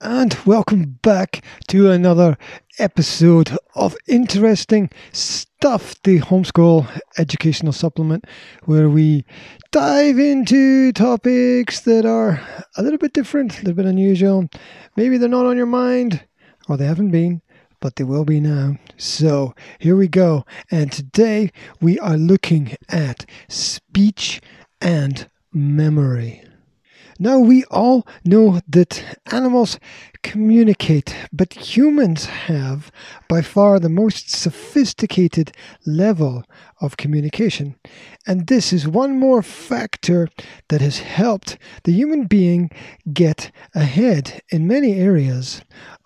and welcome back to another episode of interesting stuff, the homeschool educational supplement, where we dive into topics that are a little bit different, a little bit unusual. Maybe they're not on your mind, or they haven't been, but they will be now. So here we go. And today we are looking at speech and memory. Now, we all know that animals communicate, but humans have by far the most sophisticated level of communication. And this is one more factor that has helped the human being get ahead in many areas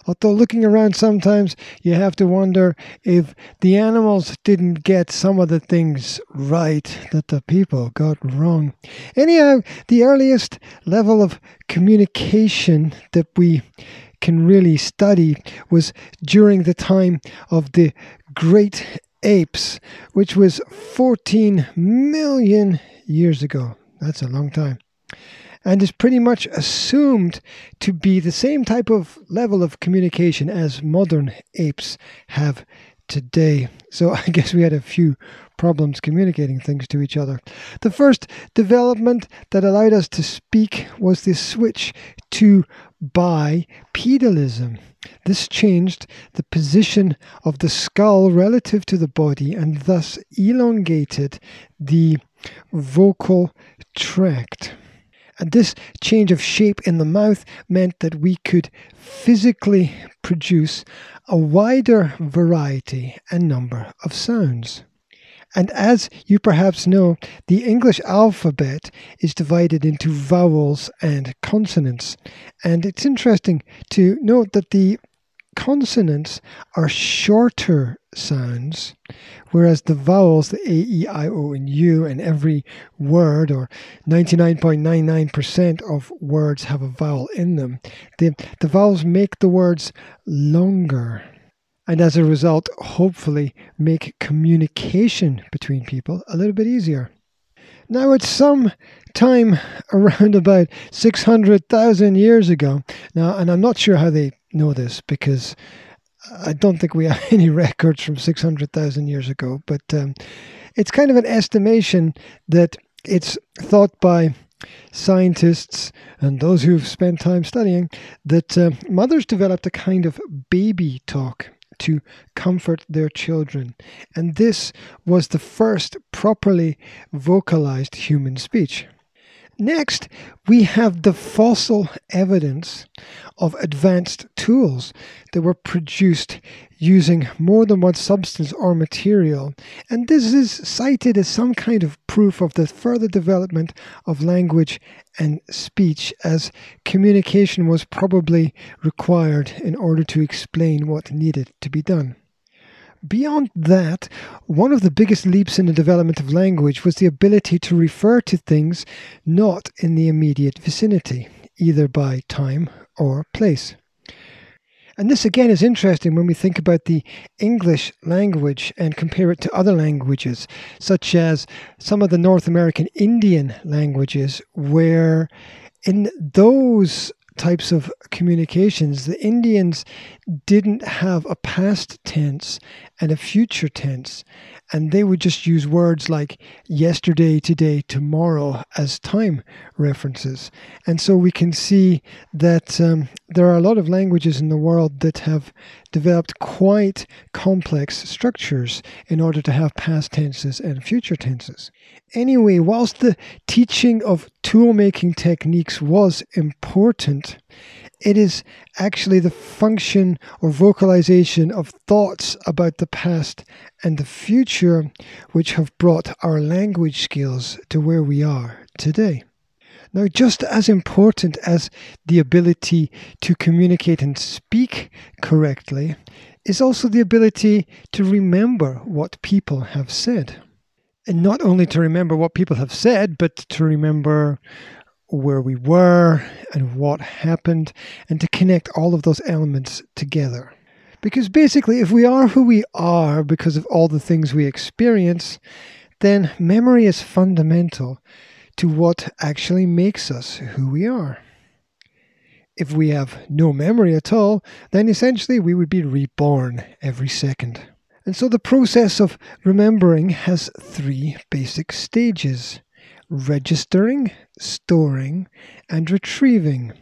Although looking around sometimes you have to wonder if the animals didn't get some of the things right that the people got wrong. Anyhow, the earliest level of communication that we can really study was during the time of the great apes, which was 14 million years ago. That's a long time and is pretty much assumed to be the same type of level of communication as modern apes have today. So I guess we had a few problems communicating things to each other. The first development that allowed us to speak was the switch to bipedalism. This changed the position of the skull relative to the body and thus elongated the vocal tract. And this change of shape in the mouth meant that we could physically produce a wider variety and number of sounds. And as you perhaps know, the English alphabet is divided into vowels and consonants. And it's interesting to note that the consonants are shorter sounds, whereas the vowels, the A, E, I, O, and U, and every word, or 99.99% of words have a vowel in them, the, the vowels make the words longer. And as a result, hopefully, make communication between people a little bit easier. Now, at some time around about 600,000 years ago, now, and I'm not sure how they know this because I don't think we have any records from 600,000 years ago, but um, it's kind of an estimation that it's thought by scientists and those who've spent time studying that uh, mothers developed a kind of baby talk to comfort their children. And this was the first properly vocalized human speech. Next, we have the fossil evidence of advanced tools that were produced using more than one substance or material, and this is cited as some kind of proof of the further development of language and speech, as communication was probably required in order to explain what needed to be done. Beyond that, one of the biggest leaps in the development of language was the ability to refer to things not in the immediate vicinity, either by time or place. And this again is interesting when we think about the English language and compare it to other languages, such as some of the North American Indian languages, where in those types of communications, the Indians didn't have a past tense and a future tense, and they would just use words like yesterday, today, tomorrow as time references. And so we can see that um, there are a lot of languages in the world that have developed quite complex structures in order to have past tenses and future tenses. Anyway, whilst the teaching of tool making techniques was important, it is actually the function or vocalization of thoughts about the past and the future which have brought our language skills to where we are today. Now, just as important as the ability to communicate and speak correctly is also the ability to remember what people have said. And not only to remember what people have said, but to remember where we were and what happened, and to connect all of those elements together. Because basically, if we are who we are because of all the things we experience, then memory is fundamental to what actually makes us who we are. if we have no memory at all, then essentially we would be reborn every second. And so the process of remembering has three basic stages registering, storing, and retrieving.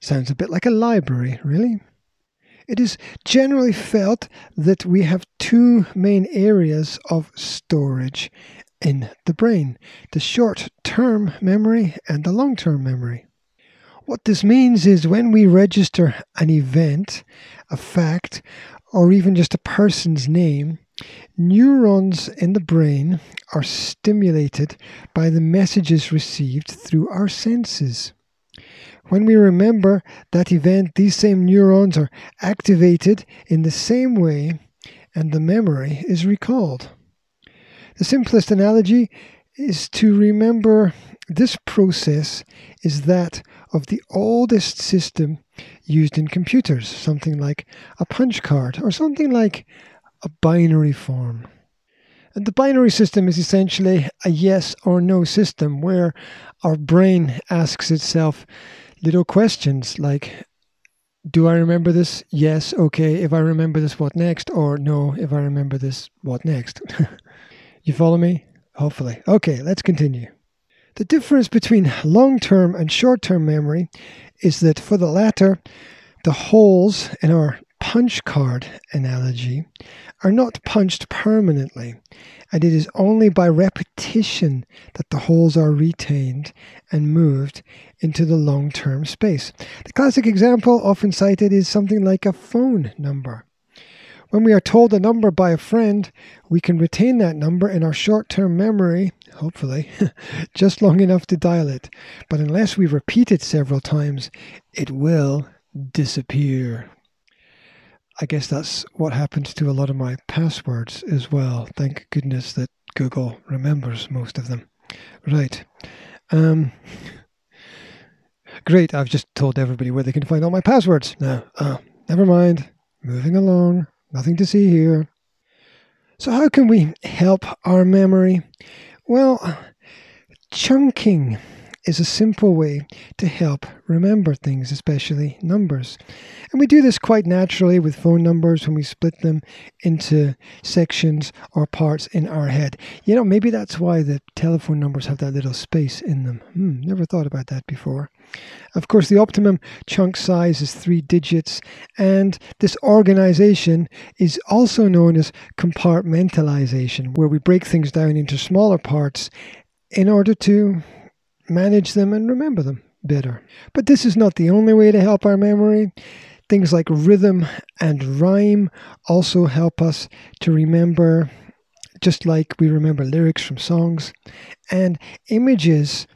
Sounds a bit like a library, really. It is generally felt that we have two main areas of storage in the brain the short term memory and the long term memory. What this means is when we register an event, a fact, or even just a person's name, neurons in the brain are stimulated by the messages received through our senses. When we remember that event, these same neurons are activated in the same way and the memory is recalled. The simplest analogy is to remember this process is that of the oldest system used in computers, something like a punch card or something like a binary form. And the binary system is essentially a yes or no system where our brain asks itself little questions like do I remember this? Yes, okay. If I remember this, what next? Or no, if I remember this, what next? you follow me? Hopefully. Okay, let's continue. The difference between long term and short term memory is that for the latter, the holes in our punch card analogy are not punched permanently, and it is only by repetition that the holes are retained and moved into the long term space. The classic example often cited is something like a phone number. When we are told a number by a friend, we can retain that number in our short term memory, hopefully, just long enough to dial it. But unless we repeat it several times, it will disappear. I guess that's what happened to a lot of my passwords as well. Thank goodness that Google remembers most of them. Right. Um, great. I've just told everybody where they can find all my passwords. Now, uh, never mind. Moving along. Nothing to see here. So, how can we help our memory? Well, chunking is a simple way to help remember things, especially numbers. And we do this quite naturally with phone numbers when we split them into sections or parts in our head. You know, maybe that's why the telephone numbers have that little space in them. Hmm, never thought about that before. Of course, the optimum chunk size is three digits, and this organization is also known as compartmentalization, where we break things down into smaller parts in order to manage them and remember them better. But this is not the only way to help our memory. Things like rhythm and rhyme also help us to remember, just like we remember lyrics from songs. And images,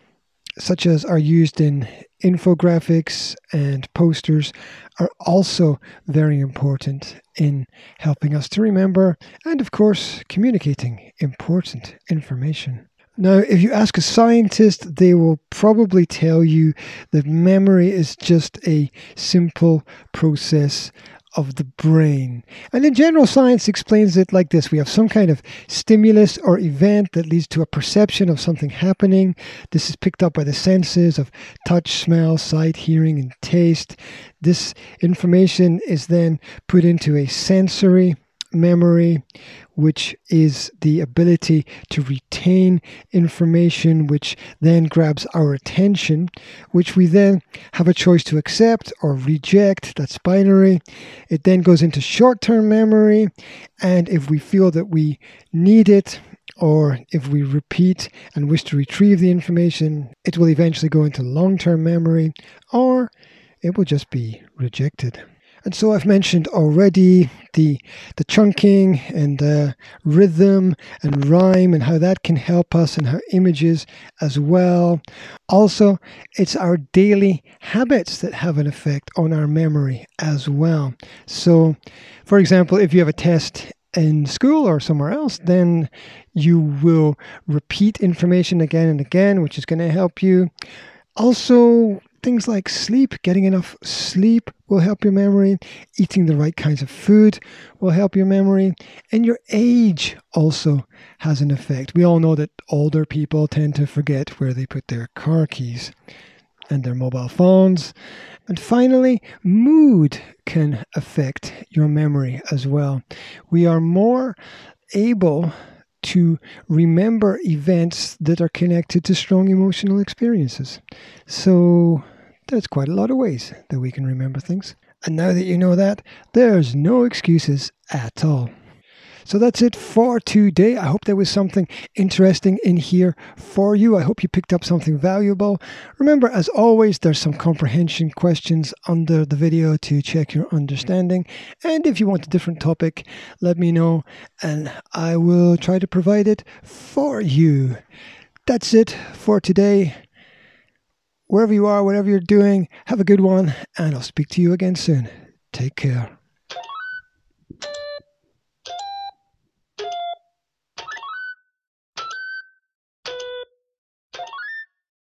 such as are used in infographics and posters, are also very important in helping us to remember and, of course, communicating important information. Now, if you ask a scientist, they will probably tell you that memory is just a simple process of the brain. And in general, science explains it like this we have some kind of stimulus or event that leads to a perception of something happening. This is picked up by the senses of touch, smell, sight, hearing, and taste. This information is then put into a sensory memory, which is the ability to retain information, which then grabs our attention, which we then have a choice to accept or reject. That's binary. It then goes into short term memory, and if we feel that we need it, or if we repeat and wish to retrieve the information, it will eventually go into long term memory, or it will just be rejected. And so I've mentioned already the the chunking and the rhythm and rhyme and how that can help us and how images as well. Also, it's our daily habits that have an effect on our memory as well. So, for example, if you have a test in school or somewhere else, then you will repeat information again and again, which is going to help you. Also, Things like sleep, getting enough sleep will help your memory. Eating the right kinds of food will help your memory. And your age also has an effect. We all know that older people tend to forget where they put their car keys. and their mobile phones. And finally, mood can affect your memory as well. We are more able to remember events that are connected to strong emotional experiences. So, there's quite a lot of ways that we can remember things. And now that you know that, there's no excuses at all. So that's it for today. I hope there was something interesting in here for you. I hope you picked up something valuable. Remember, as always, there's some comprehension questions under the video to check your understanding. And if you want a different topic, let me know and I will try to provide it for you. That's it for today. Wherever you are, whatever you're doing, have a good one, and I'll speak to you again soon. Take care.